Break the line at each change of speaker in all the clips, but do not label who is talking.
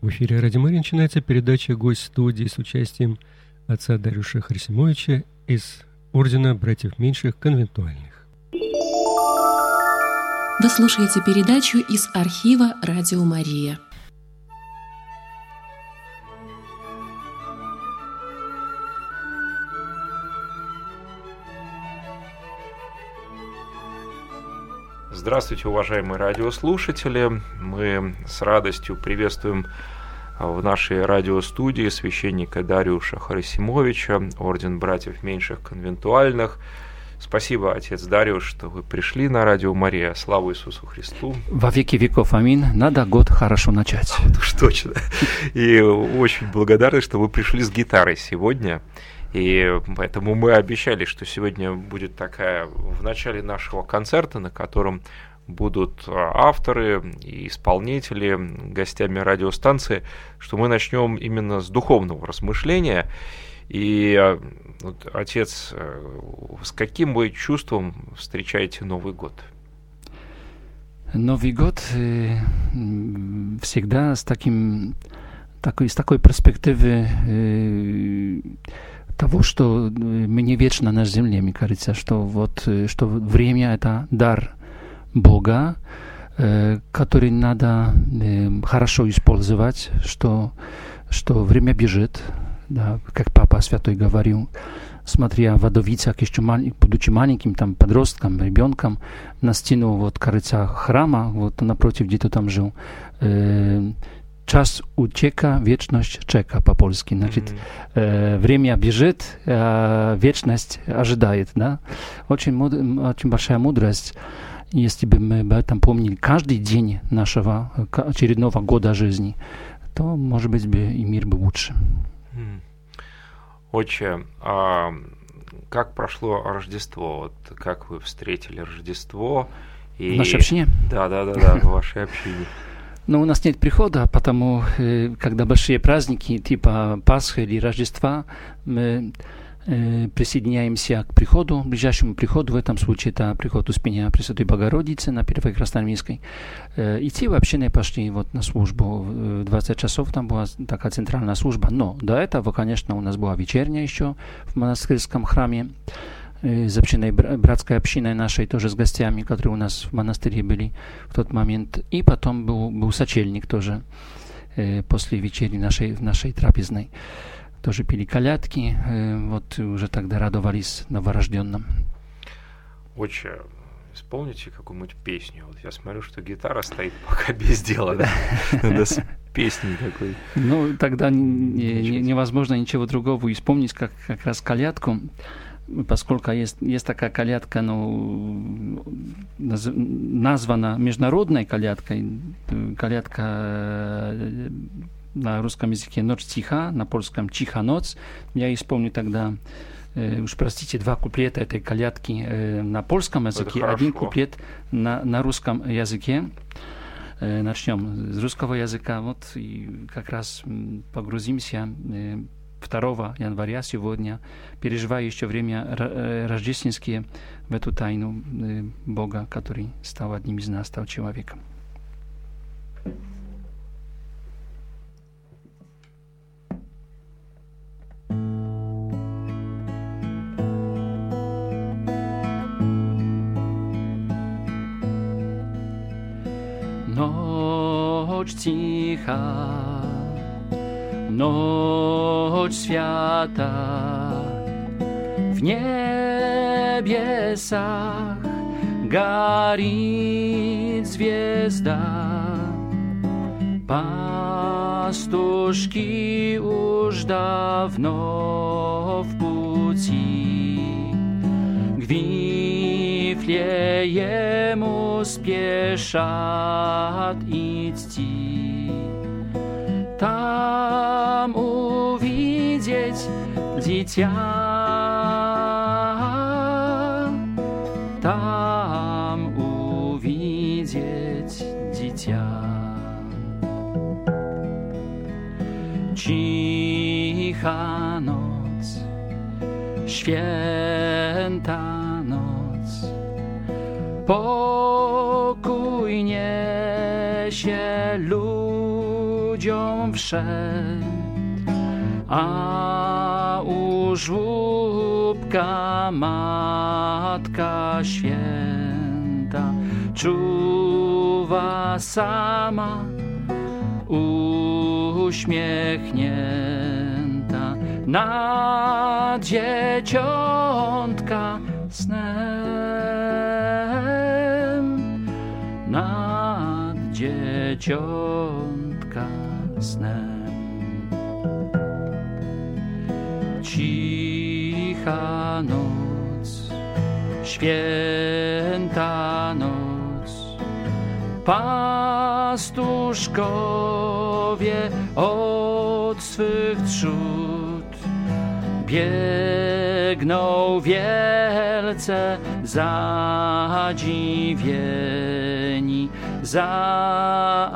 В эфире «Радио Мария» начинается передача «Гость студии» с участием отца Дарюша Харсимовича из Ордена Братьев Меньших Конвентуальных.
Вы слушаете передачу из архива «Радио Мария».
Здравствуйте, уважаемые радиослушатели. Мы с радостью приветствуем в нашей радиостудии священника Дариуша Харисимовича, Орден Братьев Меньших Конвентуальных. Спасибо, отец Дариуш, что вы пришли на радио Мария. Слава Иисусу Христу.
Во веки веков, аминь. Надо год хорошо начать.
Вот уж точно. И очень благодарны, что вы пришли с гитарой сегодня. И поэтому мы обещали, что сегодня будет такая в начале нашего концерта, на котором будут а, авторы и исполнители гостями радиостанции, что мы начнем именно с духовного размышления. И а, вот, отец, э, с каким вы чувством встречаете Новый год?
Новый год э, всегда с таким такой, с такой перспективы э, того, что мы не вечно на земле, мне кажется, что вот что время это дар Бога, который надо хорошо использовать, что, что время бежит, да, как Папа Святой говорил, смотря в Адовицах, еще маль, будучи маленьким там подростком, ребенком, на стену вот, кажется, храма, вот напротив, где-то там жил, э, час ucieka, wieczność czeka по-польски. Значит, mm -hmm. э, время бежит, а вечность ожидает. Да? Очень, муд... очень большая мудрость. Если бы мы об этом помнили каждый день нашего очередного года жизни, то, может быть, бы и мир бы лучше.
Отче, а как прошло Рождество? Вот как вы встретили Рождество?
И... В нашей общине?
Да, да, да, да, в вашей общине.
Но у нас нет прихода, потому когда большие праздники типа Пасхи или Рождества, мы присоединяемся к приходу, ближайшему приходу, в этом случае это приход Успения Пресвятой Богородицы на Первой Красноармейской. Идти вообще не пошли вот на службу. В 20 часов там была такая центральная служба. Но до этого, конечно, у нас была вечерня еще в монастырском храме с общиной, братской общиной нашей, тоже с гостями, которые у нас в монастыре были в тот момент. И потом был, был сочельник тоже после вечери нашей, нашей трапезной тоже пили колядки, вот уже тогда радовались новорожденным.
Отче, исполните какую-нибудь песню. Вот я смотрю, что гитара стоит пока без дела, да? Надо с песней такой.
Ну, тогда невозможно ничего другого исполнить, как как раз колядку поскольку есть, есть такая колядка, ну, названа международной колядкой, колядка на русском языке «Ночь тиха», на польском «Чиха ночь». Я исполню тогда, э, уж простите, два куплета этой колядки э, на польском языке, один куплет на, на русском языке. Э, начнем с русского языка, вот, и как раз погрузимся 2 января сегодня, переживая еще время рождественские в эту тайну Бога, который стал одним из нас, стал человеком. Noc cicha, noc świata w niebiesach gari gwiazda pastuszki już dawno w płci gwifle jemu spieszat i czci Там увидеть дитя, там увидеть дитя. Cicha noc, święta noc, pokój niesie ludziom ludziom wszedł a u żłóbka Matka Święta czuwa sama, uśmiechnięta. Nad dzieciątka snem, nad dzieciątka snem. cicha noc, święta noc. Pastuszkowie od swych trzód biegną wielce zadziwieni za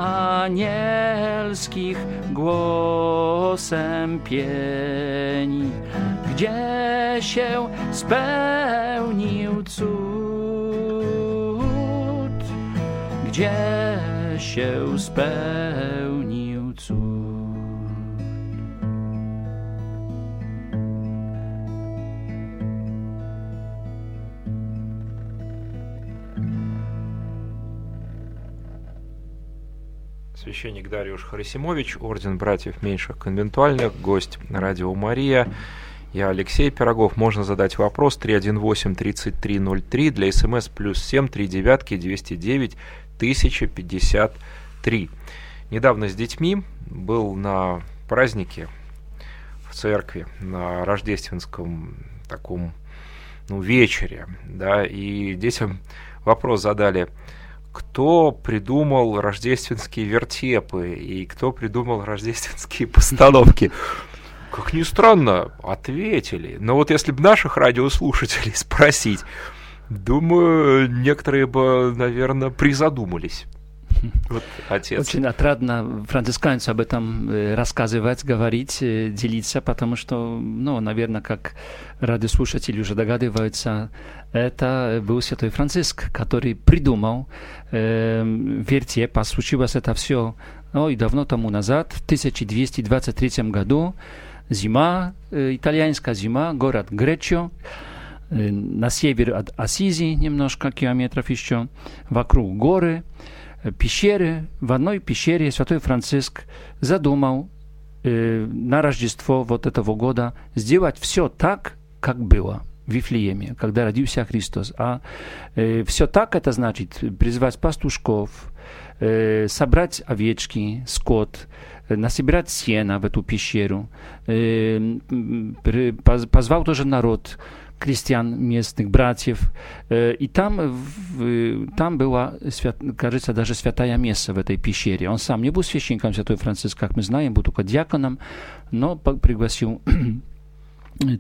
anielskich głosem pieni gdzie się spełnił cud, gdzie się spełnił
Священник Дариуш Харисимович, Орден Братьев Меньших Конвентуальных, гость Радио Мария. Я Алексей Пирогов. Можно задать вопрос 318-3303 для смс плюс 7 3 девятки 209 1053. Недавно с детьми был на празднике в церкви, на рождественском таком ну, вечере, да, и детям вопрос задали, кто придумал рождественские вертепы и кто придумал рождественские постановки. Как ни странно, ответили. Но вот если бы наших радиослушателей спросить, думаю, некоторые бы, наверное, призадумались.
Вот отец. Очень отрадно францисканцу об этом рассказывать, говорить, делиться, потому что, ну, наверное, как радиослушатели уже догадываются, это был святой Франциск, который придумал э, вертеп, а случилось это все, ну, и давно тому назад, в 1223 году, зима, итальянская зима, город Гречо, на север от Асизи немножко километров еще, вокруг горы, пещеры. В одной пещере святой Франциск задумал э, на Рождество вот этого года сделать все так, как было в Вифлееме, когда родился Христос. А э, все так это значит призвать пастушков, э, собрать овечки, скот, насобирать сена в эту пещеру. Позвал тоже народ, крестьян местных, братьев. И там, там была, кажется, даже святая месса в этой пещере. Он сам не был священником Святой Франциск, как мы знаем, был только диаконом, но пригласил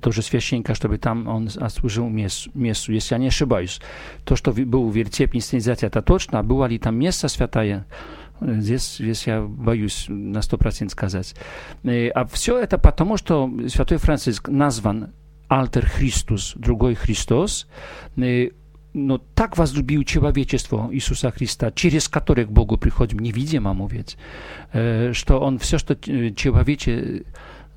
тоже священника, чтобы там он отслужил мессу, мессу, если я не ошибаюсь. То, что был вертеп, не это точно, а была ли там месса святая, Здесь, здесь я боюсь на сто процентов сказать. А все это потому, что святой Франциск назван Альтер Христос, другой Христос, но так возлюбил человечество Иисуса Христа, через которое к Богу приходим невидимому ведь, что он все, что человече,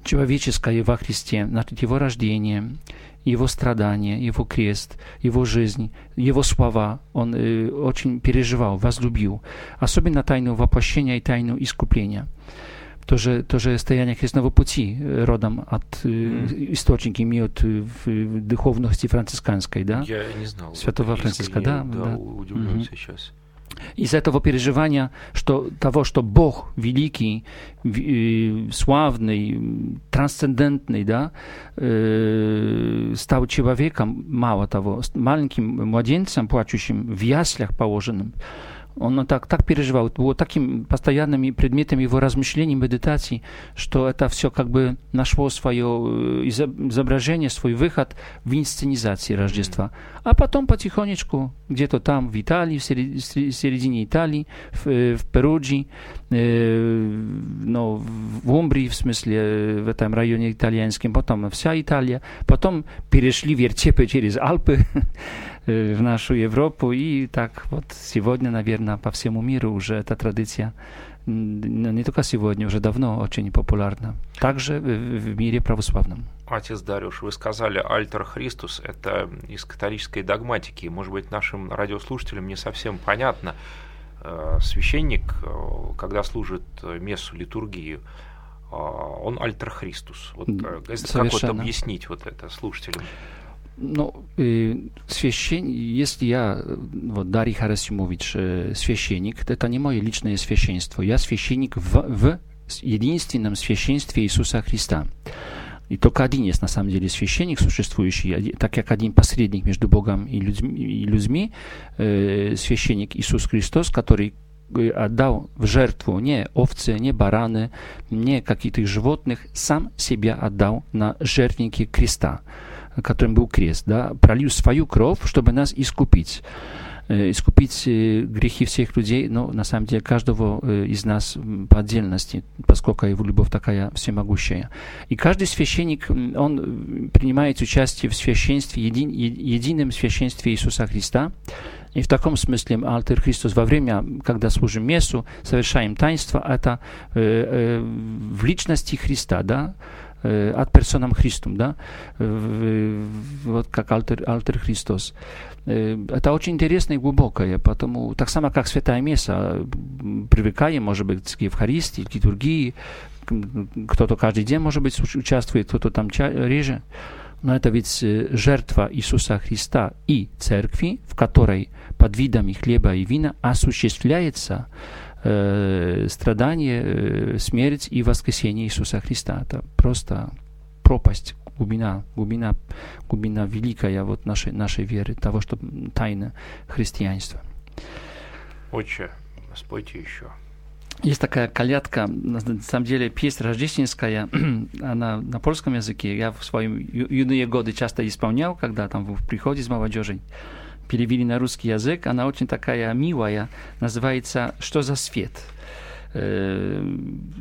человеческое во Христе, значит, его рождение, его страдания, его крест, его жизнь, его слова он э, очень переживал, возлюбил. Особенно тайну воплощения и тайну искупления. Тоже, тоже стояние крестного пути родом от mm. источники имеют в духовности францисканской, да?
Я не знал.
Святого Франциска, да?
Да, да. удивлен mm-hmm. сейчас
из этого переживания что, того, что Бог великий, славный, трансцендентный, да, э, стал человеком, мало того, маленьким младенцем, плачущим в яслях положенным, он так, так переживал, было таким постоянными предметом его размышлений, медитаций, что это все как бы нашло свое э, изображение, свой выход в инсценизации Рождества. А потом потихонечку, где-то там в Италии, в середине Италии, в, э, в Перуджи, э, ну, в Умбрии, в смысле, э, в этом районе итальянском, потом вся Италия, потом перешли вертепы через Алпы, в нашу Европу. И так вот сегодня, наверное, по всему миру уже эта традиция не только сегодня, уже давно очень популярна. Также в мире православном.
Отец Дарюш, вы сказали «Альтер Христус» — это из католической догматики. Может быть, нашим радиослушателям не совсем понятно. Э, священник, э, когда служит мессу, литургию, э, он «Альтер Христус». Вот, как вот объяснить вот это слушателям?
Ну, священ... если я, вот Дарий Харасимович, священник, это не мое личное священство. Я священник в, в единственном священстве Иисуса Христа. И только один есть на самом деле священник существующий, так как один посредник между Богом и людьми, и людьми э, священник Иисус Христос, который отдал в жертву не овцы, не бараны, не каких-то животных, сам себя отдал на жертвеннике креста, которым был крест, да, пролил свою кровь, чтобы нас искупить. Э, искупить э, грехи всех людей, но на самом деле каждого э, из нас по отдельности, поскольку его любовь такая всемогущая. И каждый священник, он принимает участие в священстве, един, едином священстве Иисуса Христа, и в таком смысле Алтер Христос во время, когда служим мессу, совершаем таинство, это в личности Христа, да, ad personam Christum, да, вот как Алтер, Алтер Христос. Это очень интересно и глубокое, потому так само, как Святая Месса, привыкаем, может быть, к Евхаристии, к литургии, кто-то каждый день, может быть, участвует, кто-то там реже, но это ведь жертва Иисуса Христа и Церкви, в которой под видами хлеба и вина осуществляется э, страдание, э, смерть и воскресение Иисуса Христа. Это просто пропасть глубина, глубина, глубина великая вот нашей, нашей веры, того, что тайна христианства.
Отче, спойте еще.
Есть такая колядка, на самом деле песня рождественская, она на польском языке. Я в свои юные годы часто исполнял, когда там в приходе с молодежью перевели на русский язык. Она очень такая милая, называется «Что за свет?». Э,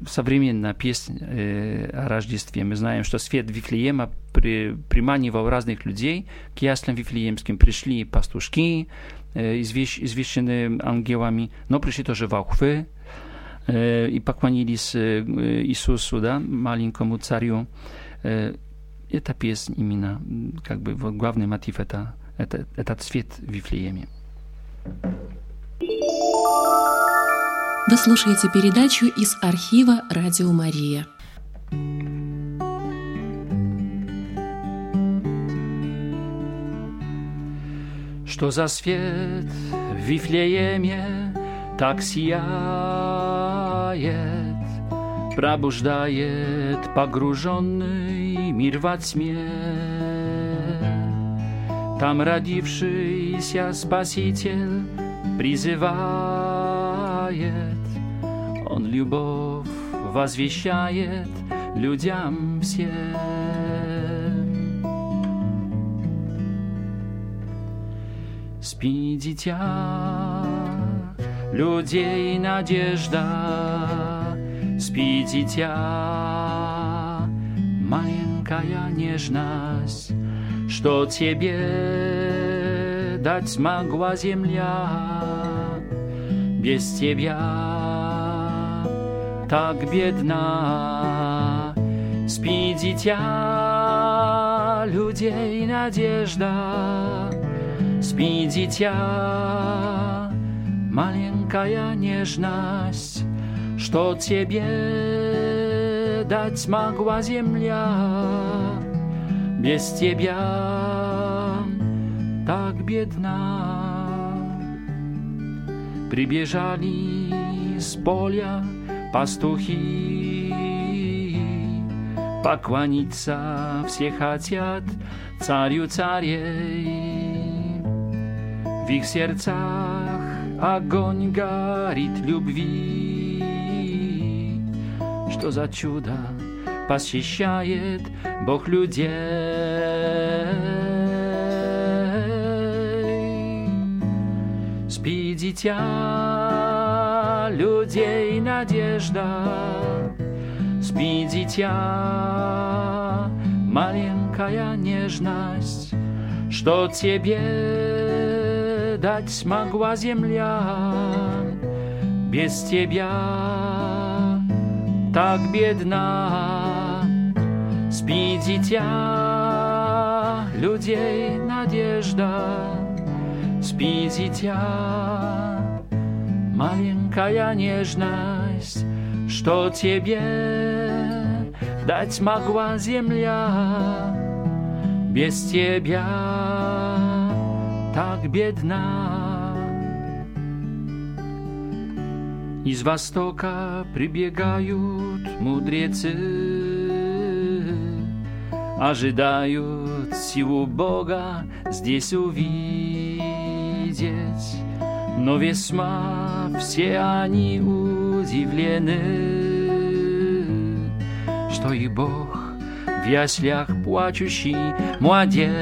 современная песня э, о Рождестве. Мы знаем, что свет Вифлеема при, приманивал разных людей к яслям Вифлеемским. Пришли пастушки, э, извещ, извещенные ангелами, но пришли тоже волхвы и поклонились Иисусу, да, маленькому царю. Эта песня именно, как бы, главный мотив это, это этот свет в Вифлееме.
Вы слушаете передачу из архива «Радио Мария».
Что за свет в Вифлееме так сияет, Пробуждает погруженный мир во тьме. Там родившийся Спаситель призывает. Он любовь возвещает людям всем. Спи, дитя, людей надежда, спи, дитя, маленькая нежность, что тебе дать смогла земля? Без тебя так бедна. Спи, дитя, людей надежда, Спи, дитя, маленькая нежность, Что тебе дать могла земля, Без тебя так бедна. Прибежали с поля пастухи. Поклониться все хотят царю царей. В их сердцах огонь горит любви. Что за чудо посещает Бог людей? Спи, дитя, людей надежда. Спи, дитя, маленькая нежность, Что тебе дать смогла земля без тебя так бедна. Спи, дитя, людей надежда, спи, дитя, маленькая нежность, что тебе дать могла земля без тебя так бедна. Из востока прибегают мудрецы, ожидают силу Бога здесь увидеть. Но весьма все они удивлены, что и Бог в яслях плачущий младенец.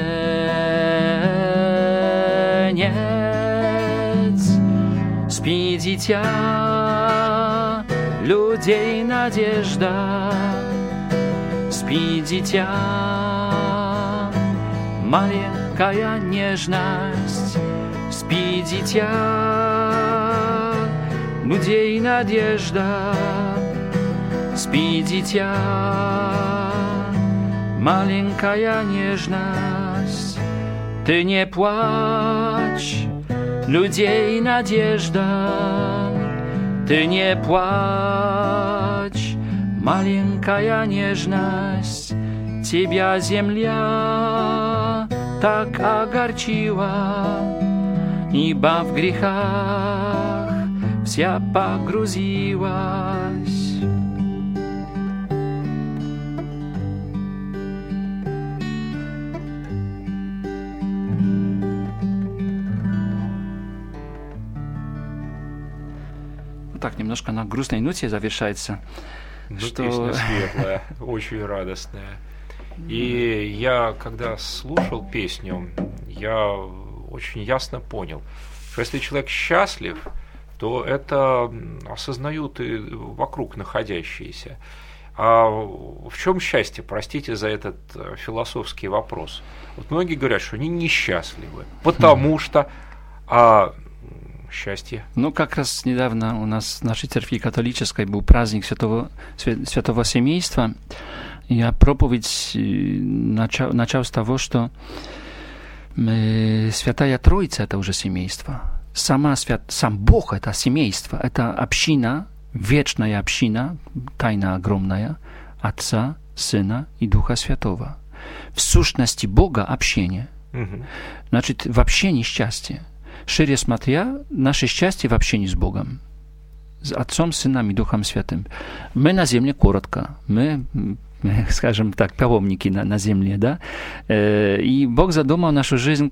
Спи, дитя, людей надежда, спи, дитя, маленькая нежность, спи, дитя, людей надежда, спи, дитя, маленькая нежность. Ты не плачь, людей надежда, ты не плачь, маленькая нежность. Тебя земля так огорчила, ибо в грехах вся погрузилась. так немножко на грустной ноте завершается.
Ну, что... Песня светлая, очень радостная. И я, когда слушал песню, я очень ясно понял, что если человек счастлив, то это осознают и вокруг находящиеся. А в чем счастье, простите за этот э, философский вопрос? Вот многие говорят, что они несчастливы, потому что а счастье?
Ну, как раз недавно у нас в нашей церкви католической был праздник Святого, Святого Семейства. Я проповедь начал, начал с того, что Святая Троица – это уже семейство. Сама свят, сам Бог – это семейство, это община, вечная община, тайна огромная, Отца, Сына и Духа Святого. В сущности Бога – общение. Угу. Значит, в общении счастье – шире смотря, наше счастье в общении с Богом, с Отцом, Сыном и Духом Святым. Мы на земле коротко, мы скажем так, паломники на, на земле, да, и Бог задумал нашу жизнь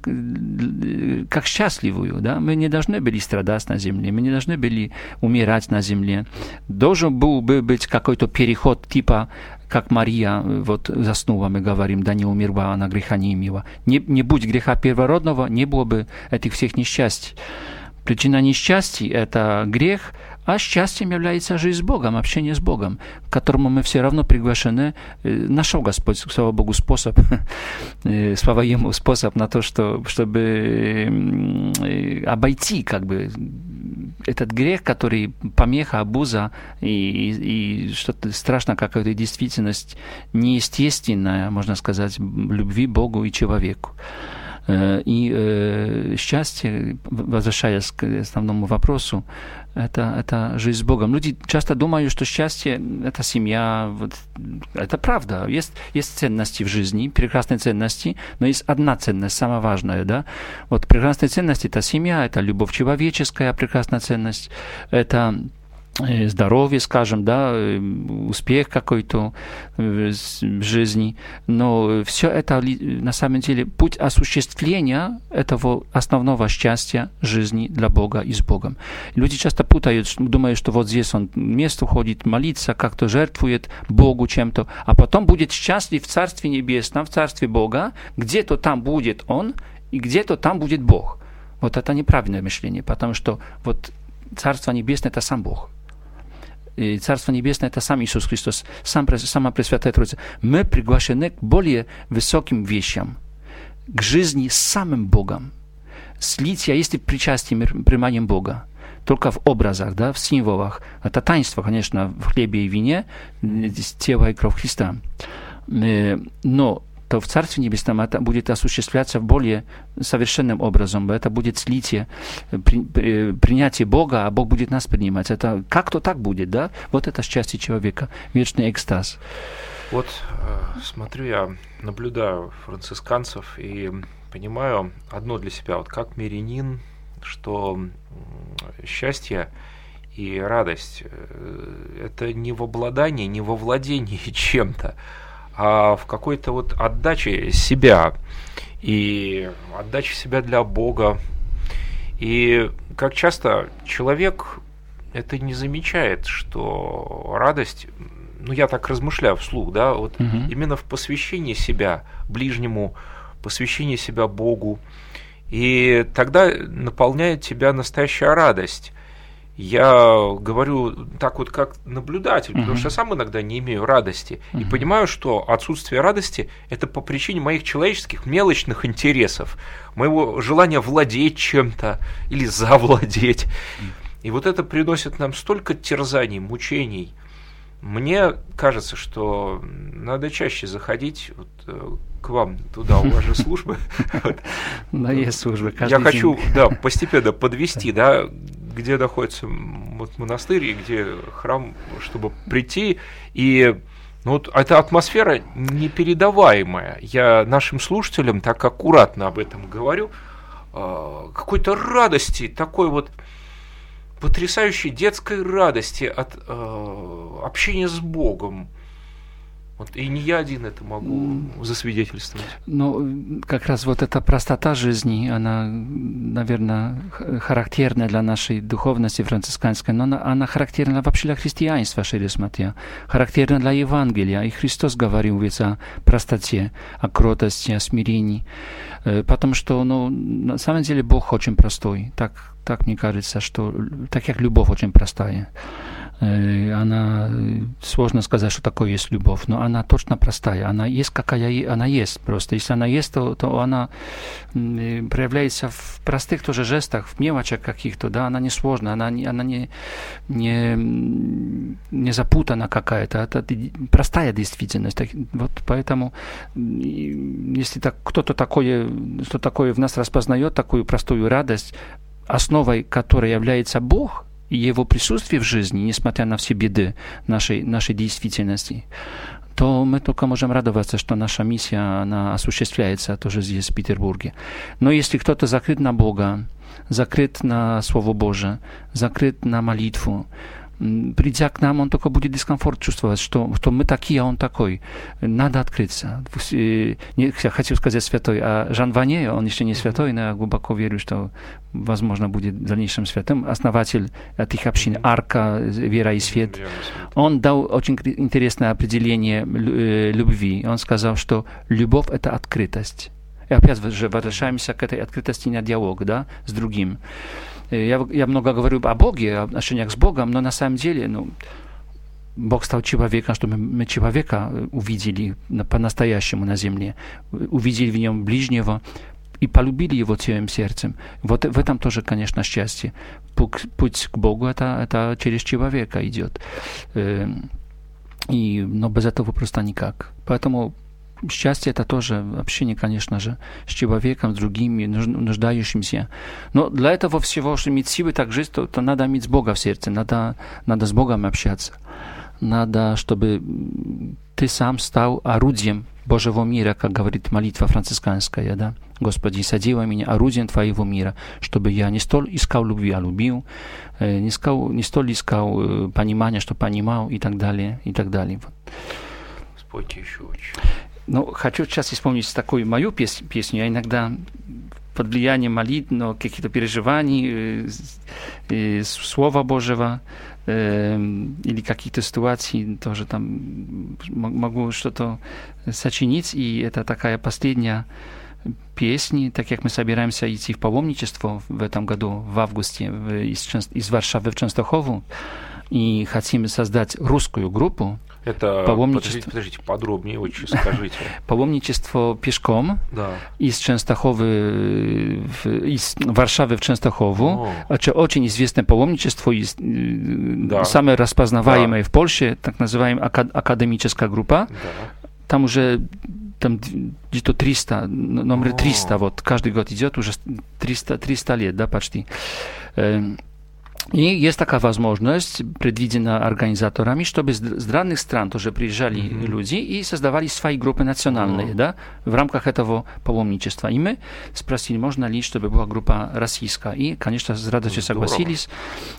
как счастливую, да, мы не должны были страдать на земле, мы не должны были умирать на земле. Должен был бы быть какой-то переход типа как Мария вот заснула, мы говорим, да не умерла, она греха не имела. Не, не будь греха первородного, не было бы этих всех несчастий. Причина несчастья – это грех, а счастьем является жизнь с Богом, общение с Богом, к которому мы все равно приглашены. Нашел Господь, слава Богу, способ, слава Ему, способ на то, что, чтобы обойти как бы этот грех, который помеха, обуза и, и, и что-то страшно, какая-то действительность неестественная, можно сказать, любви Богу и человеку. И э, счастье, возвращаясь к основному вопросу, это, это жизнь с Богом. Люди часто думают, что счастье – это семья. Вот, это правда. Есть, есть ценности в жизни, прекрасные ценности, но есть одна ценность, самая важная. Да? Вот прекрасные ценности – это семья, это любовь человеческая, прекрасная ценность, это Э, здоровье, скажем, да, э, успех какой-то в жизни. Но все это на самом деле путь осуществления этого основного счастья жизни для Бога и с Богом. Люди часто путают, думают, что вот здесь он место ходит молиться, как-то жертвует Богу чем-то, а потом будет счастлив в Царстве Небесном, в Царстве Бога, где-то там будет он, и где-то там будет Бог. Вот это неправильное мышление, потому что вот Царство Небесное – это сам Бог. Царство Небесное – это сам Иисус Христос, сам, сама Пресвятая Троица. Мы приглашены к более высоким вещам, к жизни с самым Богом. Слития есть и причастие, мы принимаем Бога. только в образах, да, в символах. Это таинство, конечно, в хлебе и вине, тело и кровь Христа. Но то в Царстве Небесном это будет осуществляться более совершенным образом. Это будет слитие, при, при, принятие Бога, а Бог будет нас принимать. Это как-то так будет, да? Вот это счастье человека, вечный экстаз.
Вот смотрю я, наблюдаю францисканцев и понимаю одно для себя, вот как мирянин, что счастье и радость – это не в обладании, не во владении чем-то, а в какой-то вот отдаче себя и отдаче себя для Бога. И как часто человек это не замечает, что радость, ну я так размышляю вслух, да, вот угу. именно в посвящении себя ближнему, посвящении себя Богу, и тогда наполняет тебя настоящая радость. Я говорю так вот как наблюдатель, uh-huh. потому что я сам иногда не имею радости. Uh-huh. И понимаю, что отсутствие радости – это по причине моих человеческих мелочных интересов, моего желания владеть чем-то или завладеть. И вот это приносит нам столько терзаний, мучений. Мне кажется, что надо чаще заходить вот, э, к вам туда, у вас же службы.
Да, есть службы.
Я хочу, да, постепенно подвести, да, где находится вот монастырь и где храм, чтобы прийти и ну, вот эта атмосфера непередаваемая. Я нашим слушателям так аккуратно об этом говорю. А, какой-то радости, такой вот потрясающей детской радости от э, общения с Богом. Вот, и не я один это могу засвидетельствовать.
Ну, как раз вот эта простота жизни, она, наверное, характерна для нашей духовности францисканской, но она, она характерна вообще для христианства, смотря, характерна для Евангелия. И Христос говорил ведь о простоте, о кротости, о смирении. Потому что, ну, на самом деле Бог очень простой. Так, так мне кажется, что так как любовь очень простая. Она, сложно сказать, что такое есть любовь, но она точно простая. Она есть, какая она есть просто. Если она есть, то, то она проявляется в простых тоже жестах, в мелочах каких-то, да, она не сложная, она, она не, не, не запутана какая-то. Это простая действительность. Вот поэтому, если так, кто-то такое, что такое в нас распознает, такую простую радость, основой которой является Бог, и его присутствие в жизни, несмотря на все беды нашей, нашей действительности, то мы только можем радоваться, что наша миссия, она осуществляется тоже здесь, в Петербурге. Но если кто-то закрыт на Бога, закрыт на Слово Божие, закрыт на молитву, придя к нам, он только будет дискомфорт чувствовать, что, что мы такие, а он такой. Надо открыться. Не, я хочу сказать святой, а Жан Ване, он еще не святой, но я глубоко верю, что, возможно, будет в дальнейшем святым. Основатель этих общин, Арка, Вера и Свет. Он дал очень интересное определение любви. Он сказал, что любовь — это открытость. И опять же возвращаемся к этой открытости на диалог, да, с другим. Я, я много говорю о Боге, о отношениях с Богом, но на самом деле, ну, Бог стал человеком, чтобы мы человека увидели по-настоящему на земле, увидели в нем ближнего и полюбили его целым сердцем. Вот в этом тоже, конечно, счастье. Путь к Богу это, это через человека идет. И, но без этого просто никак. Поэтому счастье это тоже общение, конечно же, с человеком, с другими, нуждающимся. Но для этого всего, чтобы иметь силы так жить, то, то надо иметь Бога в сердце, надо, надо с Богом общаться. Надо, чтобы ты сам стал орудием Божьего мира, как говорит молитва францисканская, да? Господи, садила меня орудием Твоего мира, чтобы я не столь искал любви, а любил, не, искал, не столь искал понимания, что понимал и так далее, и так далее.
Спойте еще очень.
Ну, хочу сейчас исполнить такую мою пес песню. Я иногда под влиянием молитв, но каких-то переживаний, э, э, Слова Божьего э, или каких-то ситуаций тоже там могу что-то сочинить. И это такая последняя песни, так как мы собираемся идти в паломничество в этом году, в августе, из, из Варшавы в Częstochowу, и хотим создать русскую группу,
Это,
паломничество...
подождите, подождите, подробнее очень скажите.
Паломничество пешком
Да.
из Częstochowy, в, из Warszawy в Częstochowу.
О.
Очень, очень известное паломничество, из, э,
Да.
самое распознаваемое в Польше, так называемая ака- академическая группа.
Да.
Там уже там д- где-то 300, н- номер
О.
300, вот каждый год идет уже 300, 300 лет, да, почти. И есть такая возможность, предвидена организаторами, чтобы с разных стран тоже приезжали
Мгм.
люди и создавали свои группы национальные,
О.
да, в рамках этого паломничества. И мы спросили, можно ли, чтобы была группа российская. И, конечно, с радостью
Здорово.
согласились.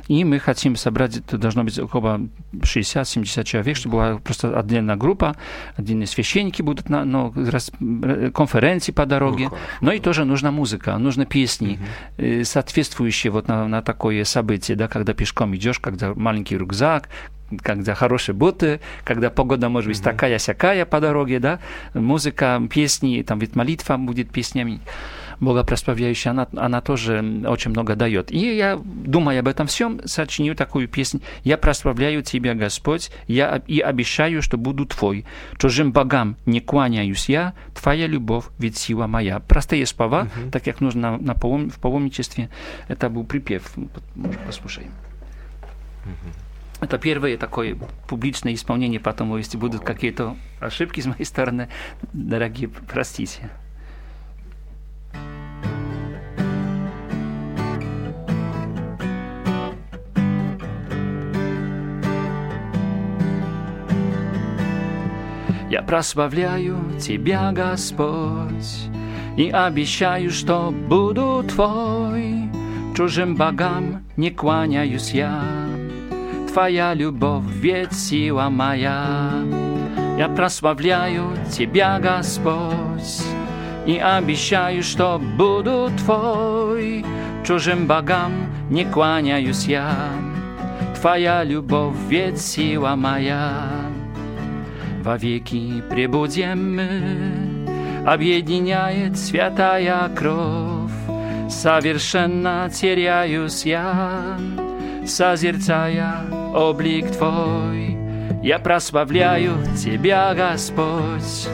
И мы хотим собрать, это должно быть около 60-70 человек, чтобы была просто отдельная группа, отдельные священники будут на ну, раз- р- конференции по дороге.
Ну.
Но и тоже нужна музыка, нужны песни, э, соответствующие вот на, на такое событие, да, когда пешком идешь, когда маленький рюкзак, когда хорошие боты, когда погода может быть
Мгм.
такая-сякая по дороге, да, музыка, песни, там ведь молитва будет песнями богопросповедающая, она, она тоже очень много дает. И я, думая об этом всем, сочиню такую песню. «Я прославляю Тебя, Господь, я и обещаю, что буду Твой. Чужим богам не кланяюсь я, Твоя любовь, ведь сила моя». Простые слова,
Мгм.
так как нужно на палом- в паломничестве. Это был припев. Может, послушаем. Это первое такое публичное исполнение, потом, если будут какие-то ошибки с моей стороны, дорогие, простите. Я прославляю Тебя, Господь, и обещаю, что буду Твой. Чужим богам не кланяюсь я, Твоя любовь ведь сила моя. Я прославляю Тебя, Господь, и обещаю, что буду Твой. Чужим богам не кланяюсь я, Твоя любовь ведь сила моя. Вовеки пребудем мы, объединяет святая кровь. Совершенно теряюсь я, созерцая облик Твой. Я прославляю Тебя, Господь,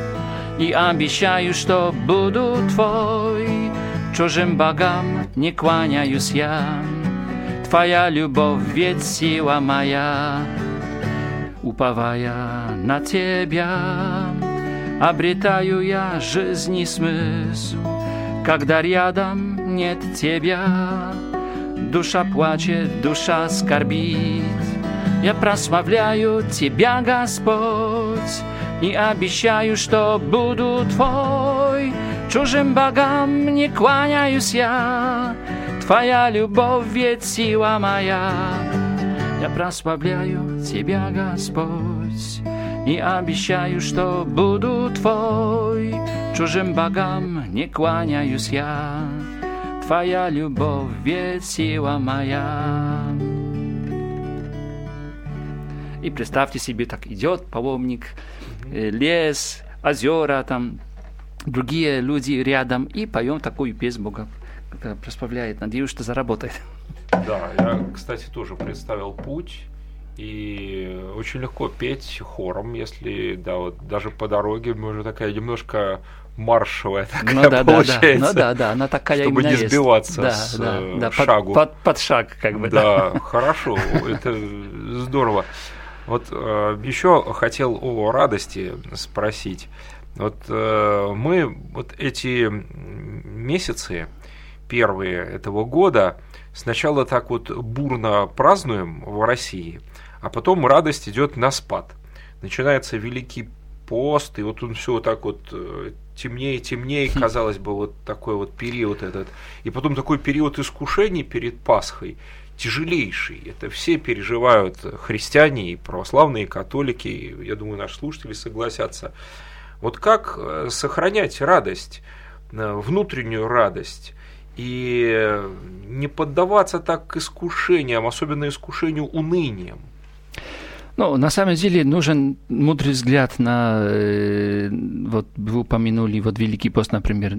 и обещаю, что буду Твой. Чужим богам не кланяюсь я, Твоя любовь ведь сила моя. Уповая на Тебя, обретаю я жизни смысл, когда рядом нет Тебя. Душа плачет, душа скорбит. Я прославляю Тебя, Господь, и обещаю, что буду Твой. Чужим богам не кланяюсь я, Твоя любовь ведь сила моя. Я прославляю Тебя, Господь, и обещаю, что буду Твой. Чужим богам не кланяюсь я, Твоя любовь ведь сила моя. И представьте себе, так идет паломник, э, лес, озера, там другие люди рядом, и поем такую песню Бога прославляет. Надеюсь, что заработает.
Да, я, кстати, тоже представил путь. И очень легко петь хором, если, да, вот даже по дороге мы уже такая немножко маршевая такая
Ну да, да, да.
получается.
Ну да, да, она такая
чтобы не
есть.
сбиваться
да,
с,
да,
э,
да, под-
шагу.
Под, под шаг, как бы, да.
Да, хорошо, это здорово. Вот э, еще хотел о радости спросить. Вот э, мы вот эти месяцы первые этого года сначала так вот бурно празднуем в России, а потом радость идет на спад. Начинается Великий пост, и вот он все вот так вот э, темнее, темнее, казалось бы, вот такой вот период этот. И потом такой период искушений перед Пасхой, тяжелейший. Это все переживают христиане и православные, и католики, я думаю, наши слушатели согласятся. Вот как э, сохранять радость, э, внутреннюю радость, и э, не поддаваться так искушениям, особенно искушению унынием?
Ну, на самом деле нужен мудрый взгляд на, э, вот вы упомянули, вот Великий пост, например,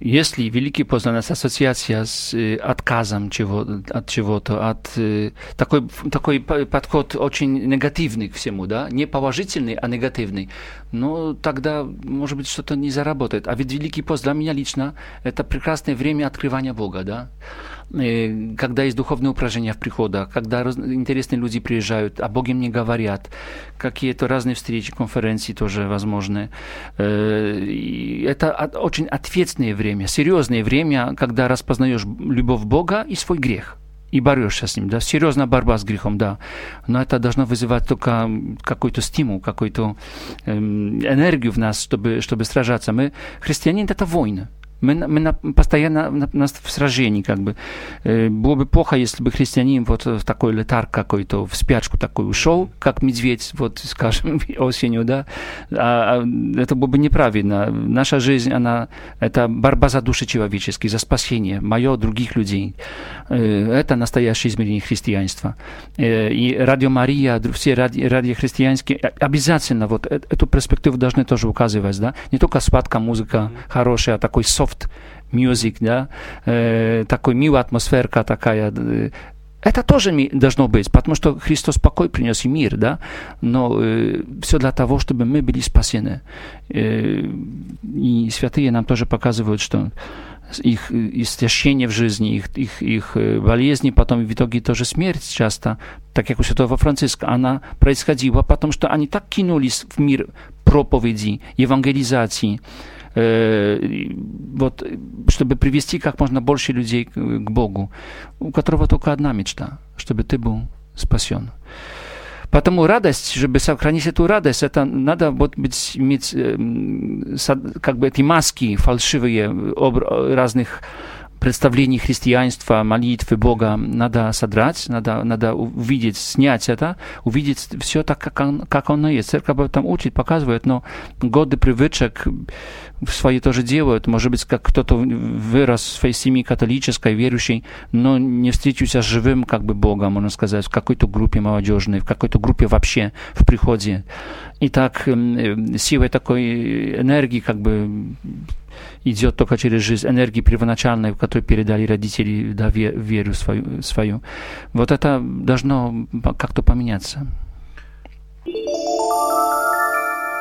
Если Великий нас ассоциация с э, отказом чего, от чего-то, от э, такой, такой подход очень негативный к всему, да, не положительный, а негативный, ну, тогда, может быть, что-то не заработает. А ведь Великий пост для меня лично это прекрасное время открывания Бога, да, когда есть духовные упражнения в приходах, когда интересные люди приезжают, о Боге мне говорят, какие-то разные встречи, конференции тоже возможны. Это очень ответственное время серьезное время, когда распознаешь любовь Бога и свой грех и борешься с ним, да, серьезная борьба с грехом, да, но это должно вызывать только какой-то стимул, какую-то эм, энергию в нас, чтобы, чтобы сражаться. Мы, христианин, это война, мы, мы на, постоянно на, нас в сражении, как бы. Э, было бы плохо, если бы христианин вот в такой летарг какой-то, в спячку такой ушел, как медведь, вот, скажем, осенью, да. А, а, это было бы неправильно. Наша жизнь, она, это борьба за души человеческие, за спасение, мое, других людей. Э, это настоящее измерение христианства. Э, и Радио Мария, все ради, радиохристианские, обязательно вот эту перспективу должны тоже указывать, да. Не только сладкая музыка хорошая, а такой софт soft music, да, э, такой милая атмосферка такая. Это тоже должно быть, потому что Христос покой принес и мир, да, но э, все для того, чтобы мы были спасены. Э, и святые нам тоже показывают, что их истощение в жизни, их, их, их болезни, потом в итоге тоже смерть часто, так как у святого Франциска, она происходила, потому что они так кинулись в мир проповеди, евангелизации, вот, чтобы привести как можно больше людей к Богу, у которого только одна мечта, чтобы ты был спасен. Потому радость, чтобы сохранить эту радость, это надо вот быть, иметь как бы эти маски фальшивые разных представлений христианства, молитвы Бога надо содрать, надо, надо увидеть, снять это, увидеть все так, как, он, как оно есть. Церковь об этом учит, показывает, но годы привычек свои тоже делают. Может быть, как кто-то вырос в своей семье католической, верующей, но не встретился с живым как бы Богом, можно сказать, в какой-то группе молодежной, в какой-то группе вообще в приходе. И так силой такой энергии как бы идет только через жизнь энергии первоначальной, которую передали родители, да, веру свою, свою. Вот это должно как-то поменяться.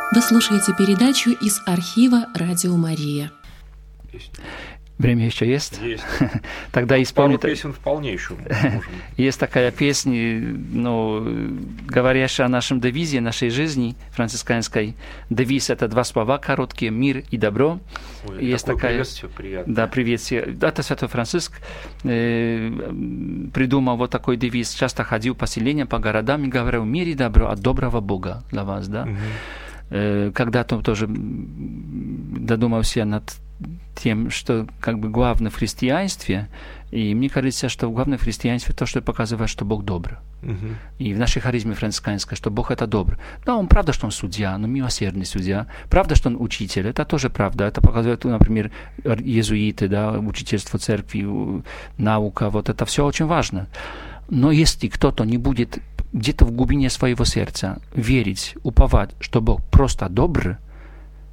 Вы слушаете передачу из архива «Радио Мария».
Время еще есть?
Есть.
Тогда исполнит...
Пару песен вполне еще можем.
Есть такая песня, ну, говорящая о нашем девизе, нашей жизни францисканской. Девиз — это два слова короткие — мир и добро.
Ой, есть такая... приветствие приятное.
Да, приветствие. Это Святой Франциск э, придумал вот такой девиз. Часто ходил по селениям, по городам и говорил «мир и добро от доброго Бога для вас», да? Угу. Когда-то тоже додумался над тем, что как бы главное в христианстве, и мне кажется, что главное в христианстве то, что показывает, что Бог добр. Uh-huh. И в нашей харизме францисканской, что Бог это добр. Да, он правда, что он судья, но милосердный судья. Правда, что он учитель, это тоже правда. Это показывает, например, иезуиты, да, учительство церкви, наука, вот это все очень важно. Но если кто-то не будет где-то в глубине своего сердца верить, уповать, что Бог просто добр,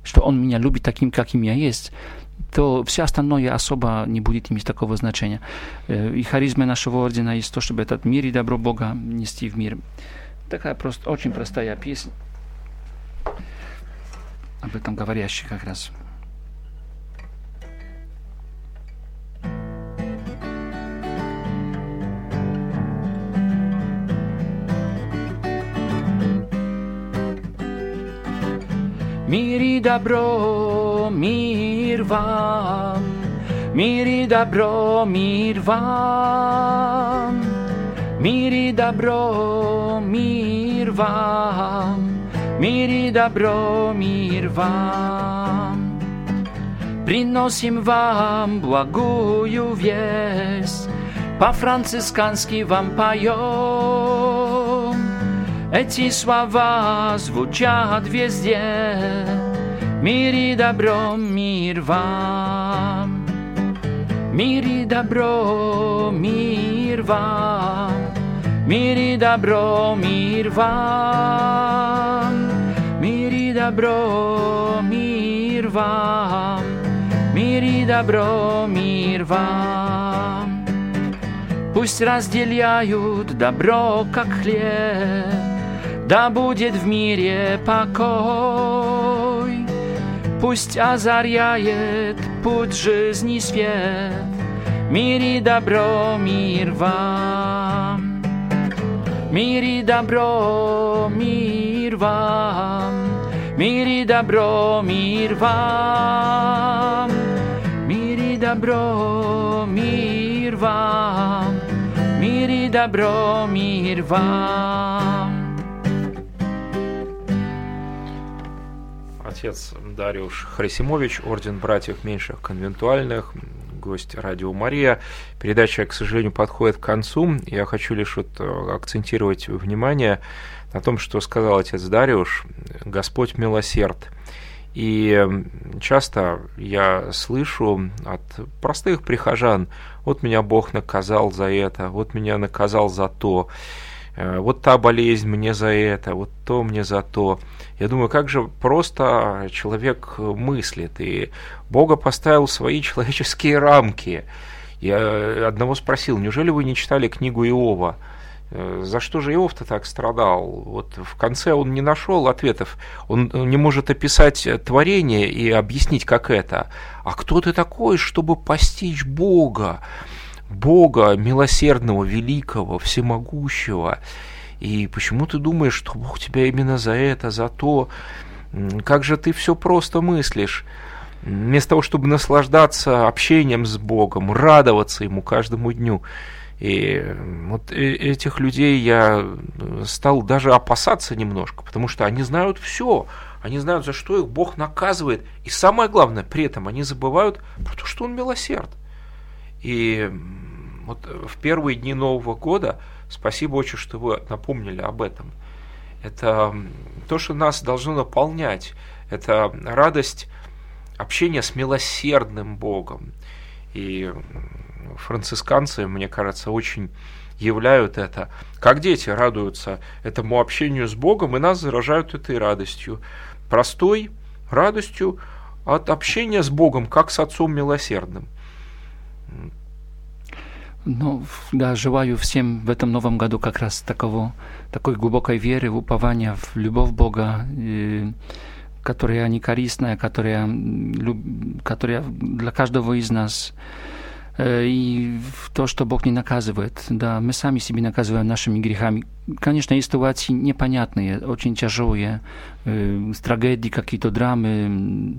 что Он меня любит таким, каким я есть, то все остальное особо не будет иметь такого значения. И харизма нашего ордена есть то, чтобы этот мир и добро Бога нести в мир. Такая просто, очень простая песня, об этом говорящая как раз. Мир и добро, мир вам, мир и добро, мир вам, мир и добро, мир вам, мир и добро, мир вам. Приносим вам благую весть, по-францискански вам поем. Эти слова звучат везде. Мир и добро, мир вам. Мир и добро, мир вам. Мир и добро, мир вам. Мир и добро, мир вам.
мир и добро, мир вам. Пусть разделяют добро, как хлеб, да будет в мире покой. Пусть озаряет путь жизни свет, мир и добро, мир вам. Мир и добро, мир вам, мир и добро, мир вам, мир и добро, мир вам, мир и добро, мир вам.
Отец Дариуш Хрисимович, Орден Братьев Меньших Конвентуальных, гость Радио Мария. Передача, к сожалению, подходит к концу. Я хочу лишь вот э, акцентировать внимание на том, что сказал отец Дариуш, Господь милосерд. И часто я слышу от простых прихожан, вот меня Бог наказал за это, вот меня наказал за то. Э, вот та болезнь мне за это, вот то мне за то. Я думаю, как же просто человек мыслит, и Бога поставил свои человеческие рамки. Я одного спросил, неужели вы не читали книгу Иова? Э, за что же Иов-то так страдал? Вот в конце он не нашел ответов. Он не может описать творение и объяснить, как это. А кто ты такой, чтобы постичь Бога? Бога милосердного, великого, всемогущего. И почему ты думаешь, что Бог тебя именно за это, за то? Как же ты все просто мыслишь? Вместо того, чтобы наслаждаться общением с Богом, радоваться Ему каждому дню. И вот э, этих людей я стал даже опасаться немножко, потому что они знают все. Они знают, за что их Бог наказывает. И самое главное, при этом они забывают про то, что Он милосерд. И вот в первые дни Нового года, спасибо очень, что вы напомнили об этом. Это то, что нас должно наполнять. Это радость общения с милосердным Богом. И францисканцы, мне кажется, очень являют это. Как дети радуются этому общению с Богом, и нас заражают этой радостью. Простой радостью от общения с Богом, как с Отцом Милосердным.
Ну, да, желаю всем в этом новом году как раз такого, такой глубокой веры, упования в любовь Бога, э, которая не корыстная, которая, которая для каждого из нас э, и в то, что Бог не наказывает. Да, мы сами себе наказываем нашими грехами. Конечно, есть ситуации непонятные, очень тяжелые, э, трагедии, какие-то драмы,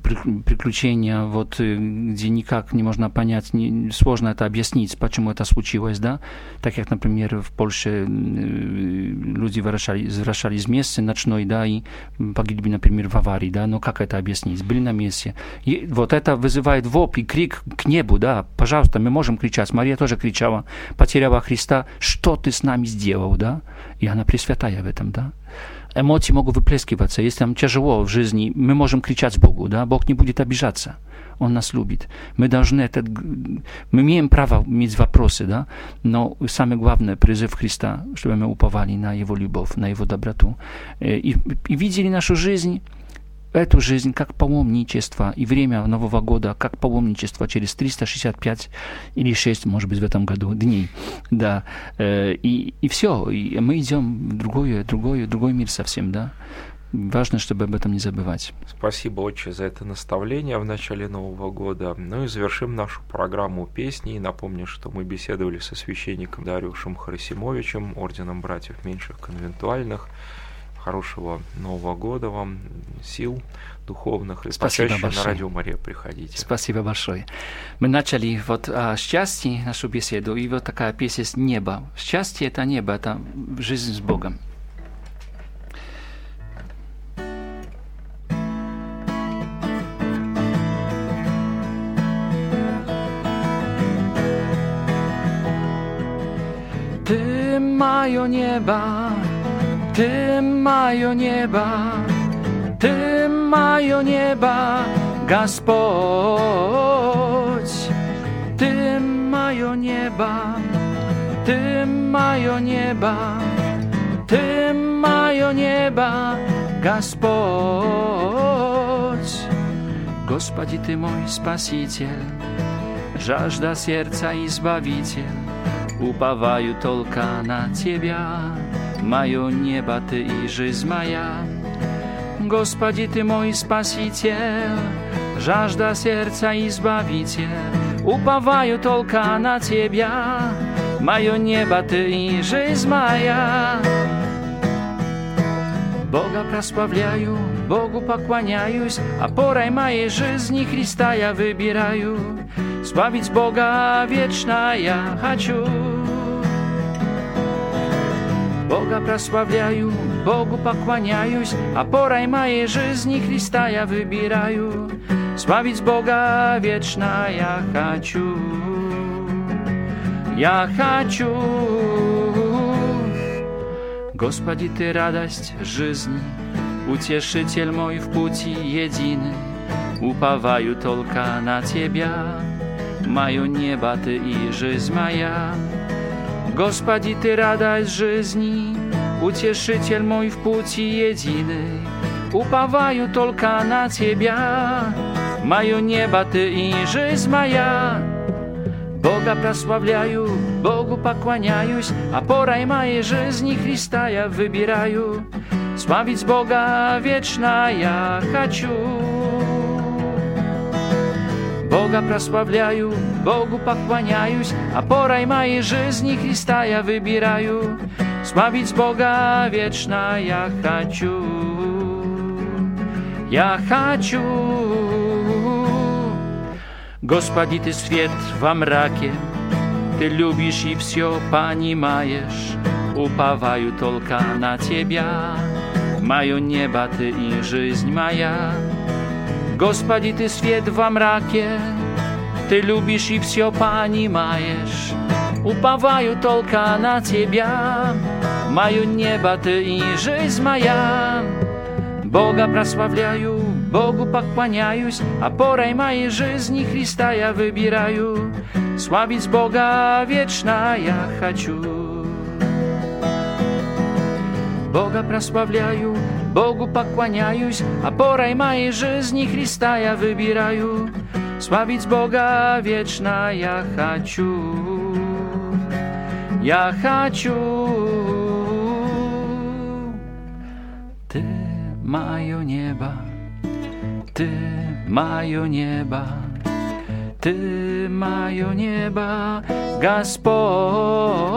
приключения, вот, где никак не можно понять, не, сложно это объяснить, почему это случилось, да, так как, например, в Польше люди возвращались, возвращались с места ночной, да, и погибли, например, в аварии, да, но как это объяснить? Были на месте. И вот это вызывает воп и крик к небу, да, пожалуйста, мы можем кричать. Мария тоже кричала, потеряла Христа, что ты с нами сделал, да, и она пресвятая в этом, да эмоции могут выплескиваться. Если нам тяжело в жизни, мы можем кричать Богу, да, Бог не будет обижаться. Он нас любит. Мы должны это, мы имеем право иметь вопросы, да, но самое главное, призыв Христа, чтобы мы уповали на Его любовь, на Его доброту. И, и видели нашу жизнь эту жизнь как паломничество и время Нового года как паломничество через 365 или 6, может быть, в этом году дней. Да. И, и все. И мы идем в другой, другой, другой мир совсем, да. Важно, чтобы об этом не забывать.
Спасибо, отче, за это наставление в начале Нового года. Ну и завершим нашу программу песни. Напомню, что мы беседовали со священником Дариушем Харисимовичем, орденом братьев меньших конвентуальных хорошего Нового года вам, сил духовных. И
Спасибо
почаще
большое.
на Радио Мария приходите.
Спасибо большое. Мы начали вот о счастье нашу беседу, и вот такая песня с неба. Счастье — это небо, это жизнь с Богом.
Ty mają nieba, Ty mają nieba, Ty mają nieba, Господь. Ty mają nieba, Ty mają nieba, Ty mają nieba, Господь.
Господи, Ты мой Спаситель, жажда сердца Избавитель, уповаю только на Тебя, Мое небо Ты и жизнь моя. Господи, Ты мой Спаситель, жажда сердца Избавитель, уповаю только на Тебя, мое небо Ты и жизнь моя. Бога прославляю, Богу поклоняюсь, опорой моей жизни Христа я выбираю. Славить Бога вечно я хочу. Бога прославляю, Богу поклоняюсь, опорой моей жизни Христа я выбираю. Славить Бога вечно я хочу. Я хочу. Господи, Ты радость жизни, Утешитель мой в пути единый, Уповаю только на Тебя, Мое небо Ты и жизнь моя. Господи, Ты радость жизни, Утешитель мой в пути единый, Уповаю только на Тебя, Мое небо Ты и жизнь моя. Бога прославляю, Богу поклоняюсь, опорой моей жизни Христа я выбираю. Славить Бога вечно я хочу. Бога прославляю, Богу поклоняюсь, опорой моей жизни Христа я выбираю. Славить Бога вечно я хочу. Я хочу. Господи, Ты свет во мраке, Ты любишь и все понимаешь, Уповаю только на Тебя, Мое небо Ты и жизнь моя. Господи, Ты свет во мраке, Ты любишь и все понимаешь, Уповаю только на Тебя, Мое небо Ты и жизнь моя. Бога прославляю, Богу поклоняюсь, опорой моей жизни Христа я выбираю. Славить Бога вечно я хочу. Бога прославляю, Богу поклоняюсь, опорой моей жизни Христа я выбираю. Славить Бога вечно я хочу. Я хочу. Ты мое небо, Ты мое небо, Ты мое небо, Господь.